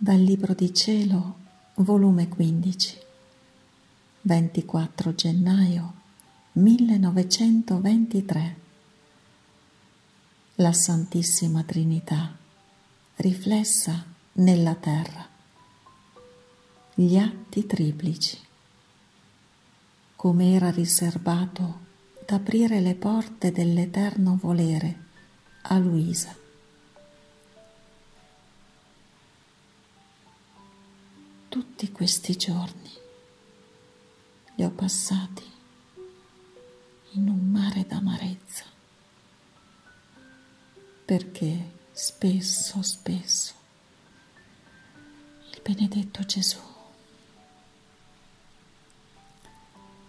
Dal Libro di Cielo, volume 15, 24 gennaio 1923. La Santissima Trinità, riflessa nella terra. Gli atti triplici. Come era riservato d'aprire le porte dell'eterno volere a Luisa. Tutti questi giorni li ho passati in un mare d'amarezza, perché spesso, spesso il benedetto Gesù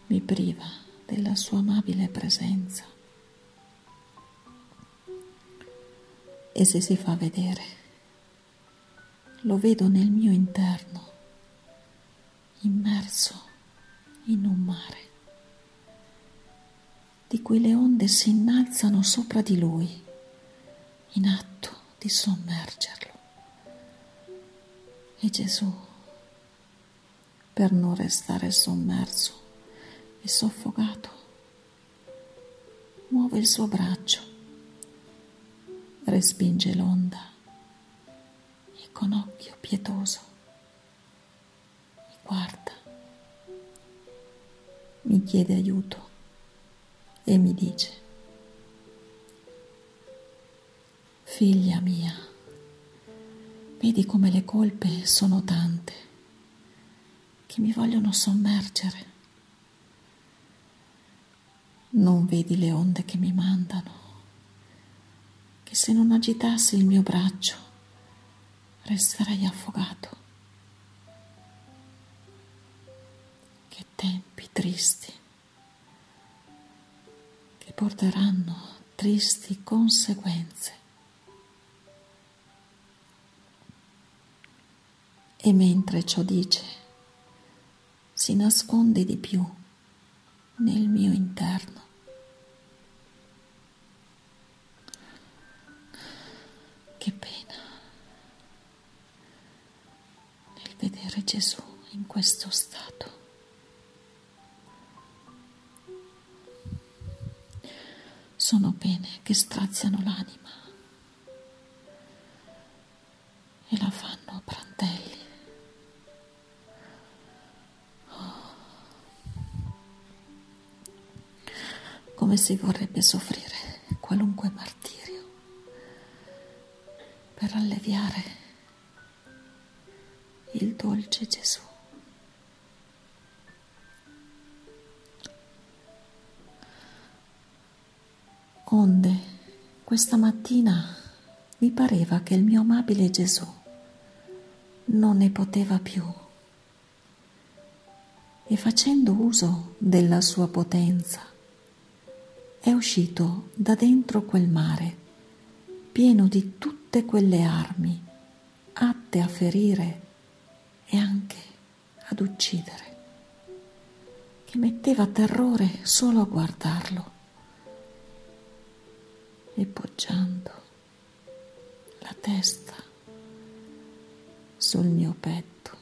mi priva della sua amabile presenza. E se si fa vedere lo vedo nel mio interno immerso in un mare di cui le onde si innalzano sopra di lui in atto di sommergerlo. E Gesù, per non restare sommerso e soffocato, muove il suo braccio, respinge l'onda e con occhio pietoso guarda, mi chiede aiuto e mi dice, figlia mia, vedi come le colpe sono tante che mi vogliono sommergere. Non vedi le onde che mi mandano, che se non agitassi il mio braccio resterei affogato. Tempi tristi che porteranno tristi conseguenze. E mentre ciò dice, si nasconde di più nel mio interno. Che pena nel vedere Gesù in questo stato. Sono pene che straziano l'anima e la fanno a prantelli. Oh. Come si vorrebbe soffrire qualunque martirio per alleviare il dolce Gesù. Questa mattina mi pareva che il mio amabile Gesù non ne poteva più. E facendo uso della sua potenza è uscito da dentro quel mare pieno di tutte quelle armi atte a ferire e anche ad uccidere, che metteva terrore solo a guardarlo e poggiando la testa sul mio petto,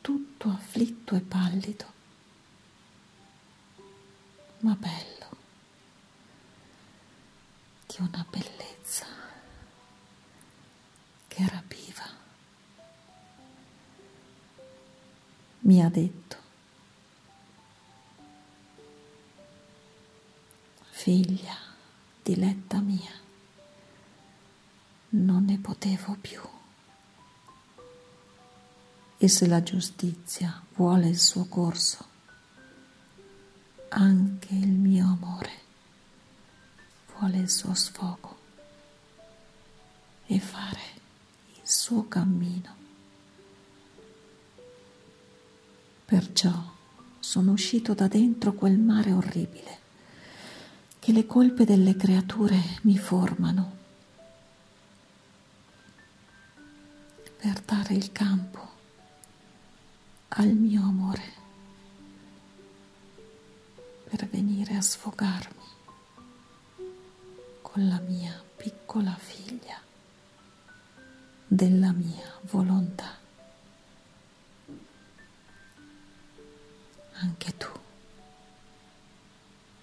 tutto afflitto e pallido, ma bello, di una bellezza che rapiva. Mi ha detto, potevo più. E se la giustizia vuole il suo corso, anche il mio amore vuole il suo sfogo e fare il suo cammino. Perciò sono uscito da dentro quel mare orribile che le colpe delle creature mi formano per dare il campo al mio amore, per venire a sfogarmi con la mia piccola figlia della mia volontà. Anche tu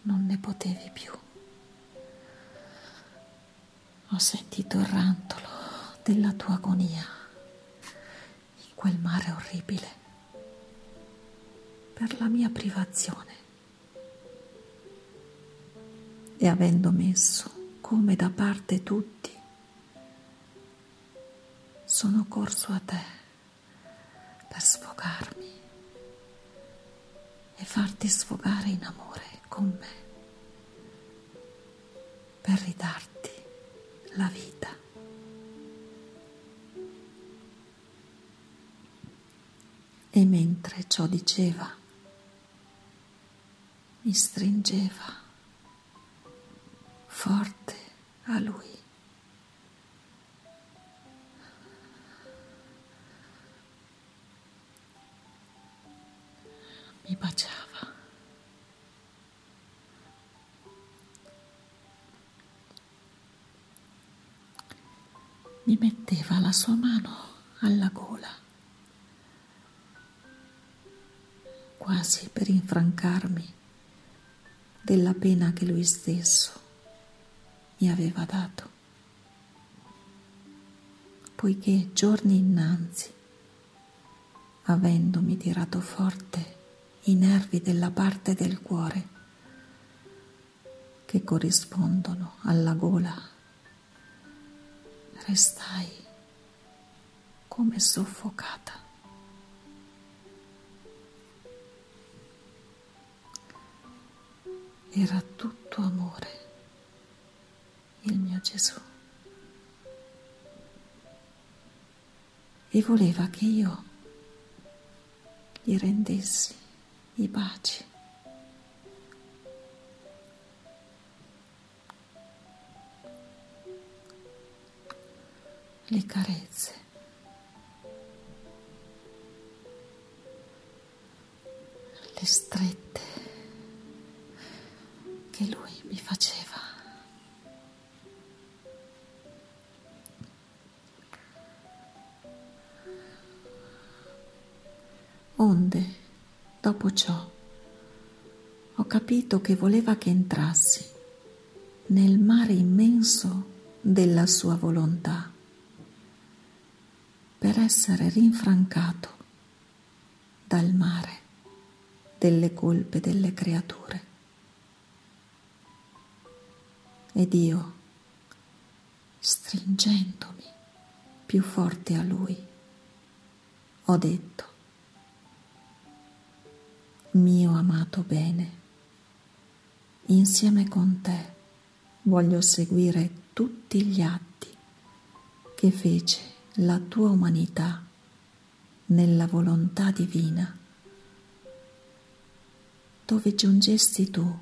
non ne potevi più. Ho sentito il rantolo della tua agonia quel mare orribile per la mia privazione. E avendo messo come da parte tutti, sono corso a te per sfogarmi e farti sfogare in amore con me, per ridarti la vita. E mentre ciò diceva, mi stringeva forte a lui. Mi baciava. Mi metteva la sua mano alla gola, quasi per infrancarmi della pena che lui stesso mi aveva dato, poiché giorni innanzi, avendomi tirato forte i nervi della parte del cuore che corrispondono alla gola, restai come soffocata. Era tutto amore il mio Gesù. E voleva che io gli rendessi i baci. Le carezze. Le strette Onde, dopo ciò, ho capito che voleva che entrassi nel mare immenso della sua volontà per essere rinfrancato dal mare delle colpe delle creature. Ed io, stringendomi più forte a lui, ho detto, mio amato bene, insieme con te voglio seguire tutti gli atti che fece la tua umanità nella volontà divina, dove giungesti tu,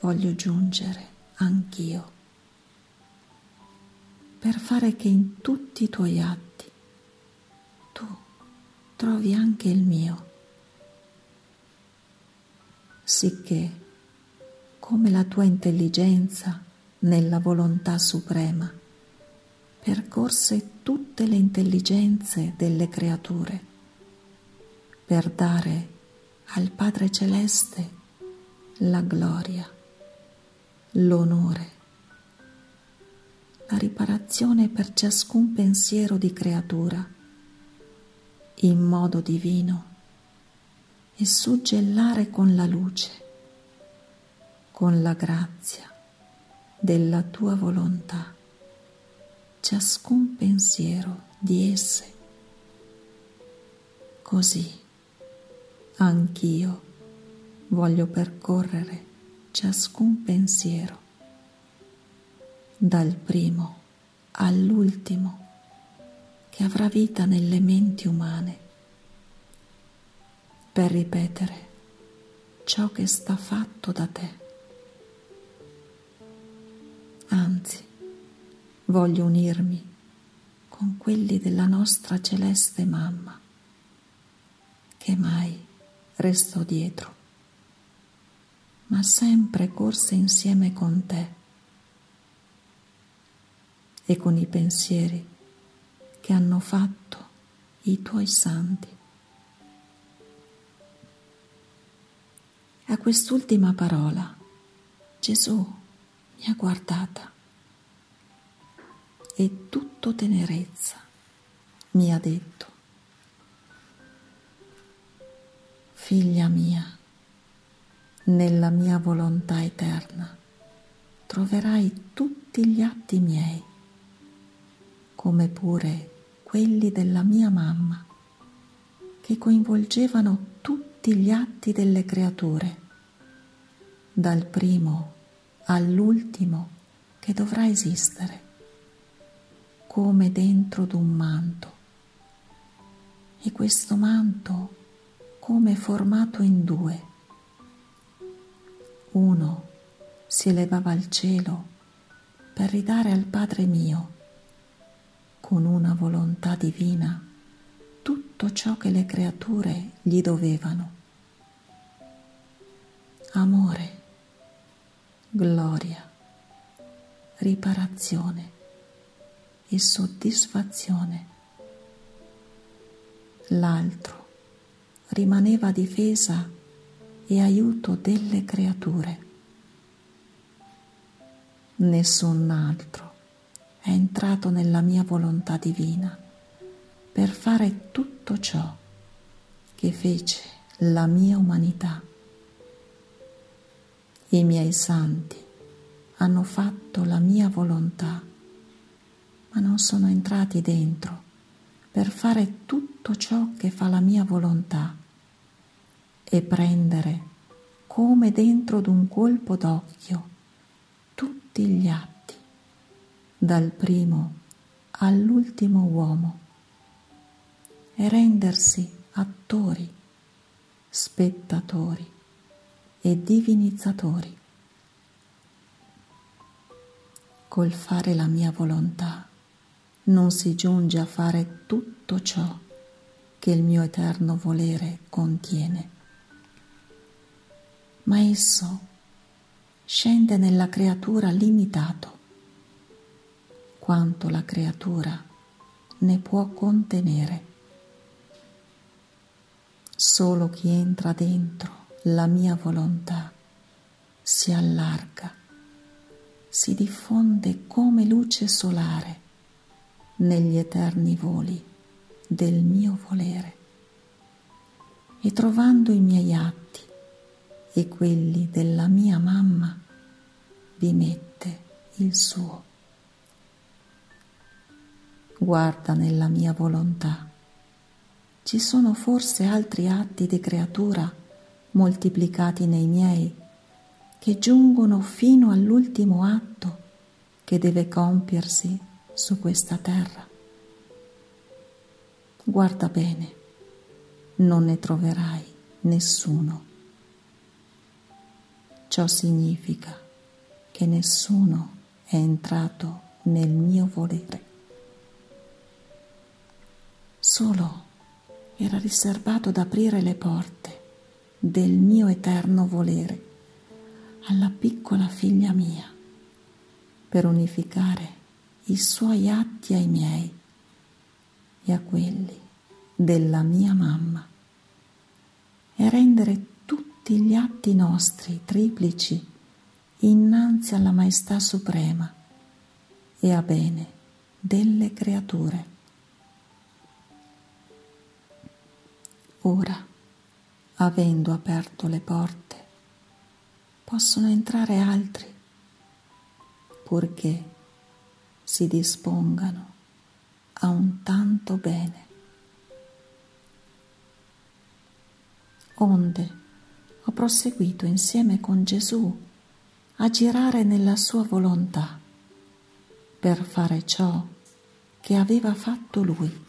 voglio giungere anch'io, per fare che in tutti i tuoi atti tu trovi anche il mio sicché, come la tua intelligenza nella volontà suprema percorse tutte le intelligenze delle creature per dare al Padre Celeste la gloria, l'onore, la riparazione per ciascun pensiero di creatura in modo divino e suggellare con la luce, con la grazia della tua volontà, ciascun pensiero di esse. Così anch'io voglio percorrere ciascun pensiero, dal primo all'ultimo che avrà vita nelle menti umane per ripetere ciò che sta fatto da te. Anzi, voglio unirmi con quelli della nostra celeste mamma, che mai restò dietro, ma sempre corse insieme con te e con i pensieri che hanno fatto i tuoi santi. A quest'ultima parola Gesù mi ha guardata e tutto tenerezza mi ha detto, figlia mia, nella mia volontà eterna troverai tutti gli atti miei, come pure quelli della mia mamma, che coinvolgevano tutti gli atti delle creature, dal primo all'ultimo che dovrà esistere, come dentro d'un manto. E questo manto come formato in due. Uno si elevava al cielo per ridare al Padre mio con una volontà divina tutto ciò che le creature gli dovevano. Amore, gloria, riparazione e soddisfazione. L'altro rimaneva difesa e aiuto delle creature. Nessun altro è entrato nella mia volontà divina per fare tutto ciò che fece la mia umanità. I miei santi hanno fatto la mia volontà, ma non sono entrati dentro per fare tutto ciò che fa la mia volontà e prendere come dentro d'un colpo d'occhio tutti gli atti dal primo all'ultimo uomo e rendersi attori, spettatori e divinizzatori. Col fare la mia volontà non si giunge a fare tutto ciò che il mio eterno volere contiene, ma esso scende nella creatura limitato quanto la creatura ne può contenere. Solo chi entra dentro la mia volontà si allarga, si diffonde come luce solare negli eterni voli del mio volere e trovando i miei atti e quelli della mia mamma vi mette il suo guarda nella mia volontà. Ci sono forse altri atti di creatura moltiplicati nei miei che giungono fino all'ultimo atto che deve compiersi su questa terra. Guarda bene, non ne troverai nessuno. Ciò significa che nessuno è entrato nel mio volere solo era riservato ad aprire le porte del mio eterno volere alla piccola figlia mia per unificare i suoi atti ai miei e a quelli della mia mamma e rendere tutti gli atti nostri triplici innanzi alla maestà suprema e a bene delle creature. Ora, avendo aperto le porte, possono entrare altri, purché si dispongano a un tanto bene. Onde ho proseguito insieme con Gesù a girare nella sua volontà per fare ciò che aveva fatto lui.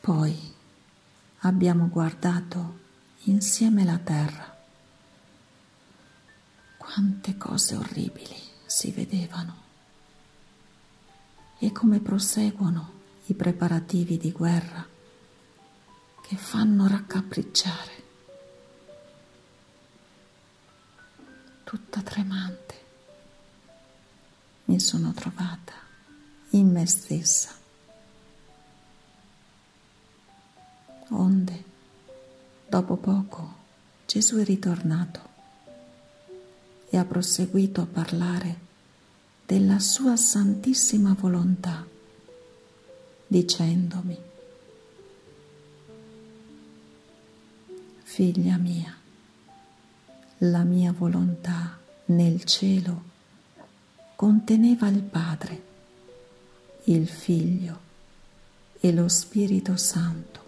Poi abbiamo guardato insieme la terra. Quante cose orribili si vedevano e come proseguono i preparativi di guerra che fanno raccapricciare. Tutta tremante mi sono trovata in me stessa. Onde, dopo poco, Gesù è ritornato e ha proseguito a parlare della sua santissima volontà, dicendomi, figlia mia, la mia volontà nel cielo conteneva il Padre, il Figlio e lo Spirito Santo.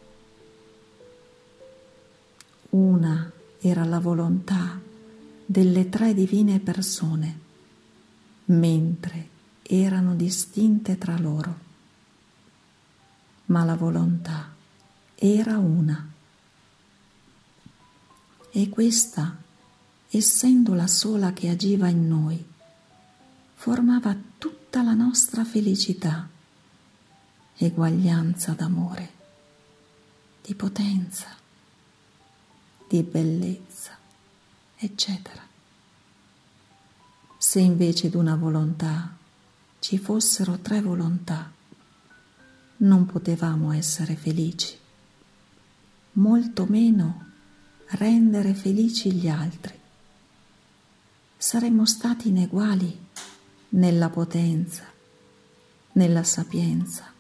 Una era la volontà delle tre divine persone, mentre erano distinte tra loro. Ma la volontà era una. E questa, essendo la sola che agiva in noi, formava tutta la nostra felicità, eguaglianza d'amore, di potenza, di bellezza eccetera. Se invece di una volontà ci fossero tre volontà, non potevamo essere felici, molto meno rendere felici gli altri. Saremmo stati ineguali nella potenza, nella sapienza,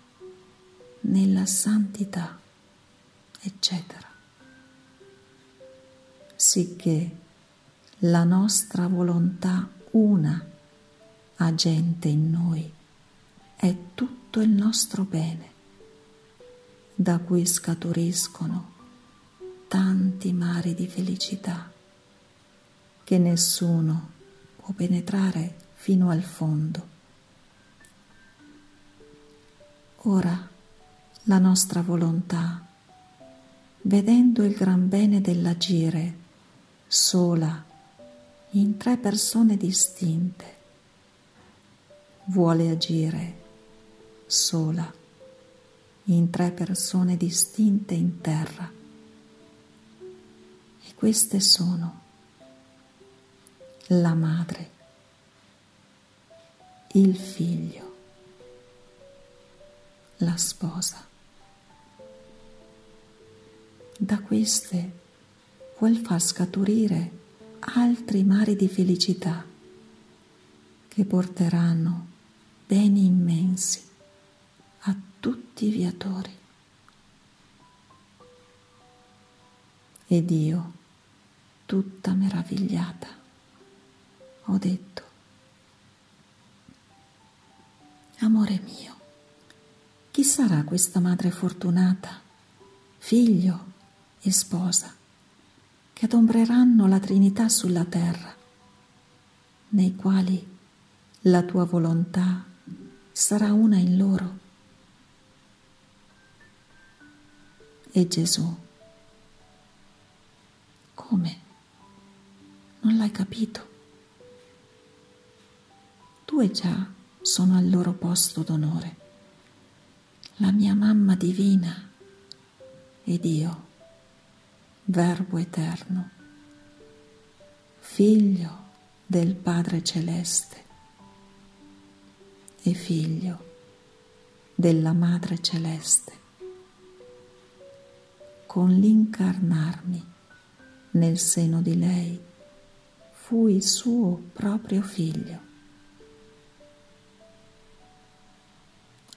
nella santità, eccetera. Sicché la nostra volontà una agente in noi è tutto il nostro bene, da cui scaturiscono tanti mari di felicità che nessuno può penetrare fino al fondo. Ora la nostra volontà, vedendo il gran bene dell'agire sola in tre persone distinte. Vuole agire sola in tre persone distinte in terra. E queste sono la madre, il figlio, la sposa. Da queste vuol far scaturire altri mari di felicità che porteranno beni immensi a tutti i viatori. Ed io, tutta meravigliata, ho detto, amore mio, chi sarà questa madre fortunata, figlio e sposa? Che adombreranno la Trinità sulla terra, nei quali la tua volontà sarà una in loro. E Gesù, come? Non l'hai capito? Due già sono al loro posto d'onore, la mia mamma divina ed io Verbo eterno, figlio del Padre Celeste e figlio della Madre Celeste, con l'incarnarmi nel seno di lei, fui suo proprio figlio.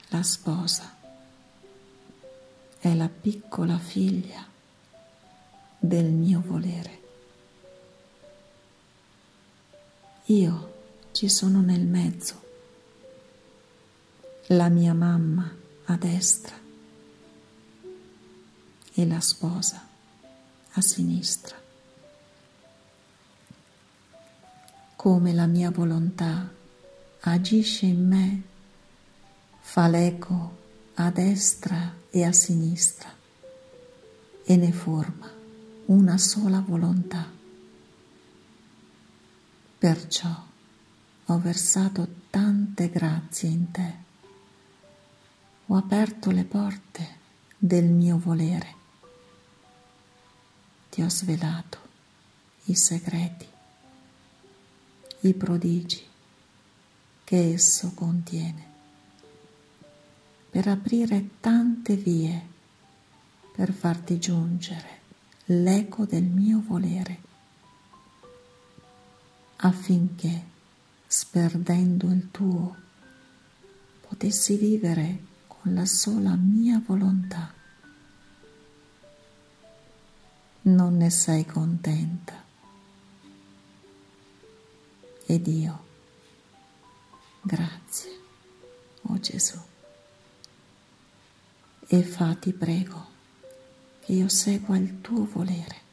La sposa è la piccola figlia del mio volere. Io ci sono nel mezzo, la mia mamma a destra e la sposa a sinistra. Come la mia volontà agisce in me, fa l'eco a destra e a sinistra e ne forma una sola volontà. Perciò ho versato tante grazie in te, ho aperto le porte del mio volere, ti ho svelato i segreti, i prodigi che esso contiene per aprire tante vie per farti giungere l'eco del mio volere, affinché, sperdendo il tuo, potessi vivere con la sola mia volontà. Non ne sei contenta. Ed io, grazie, oh Gesù. E fa, ti prego, io segua il tuo volere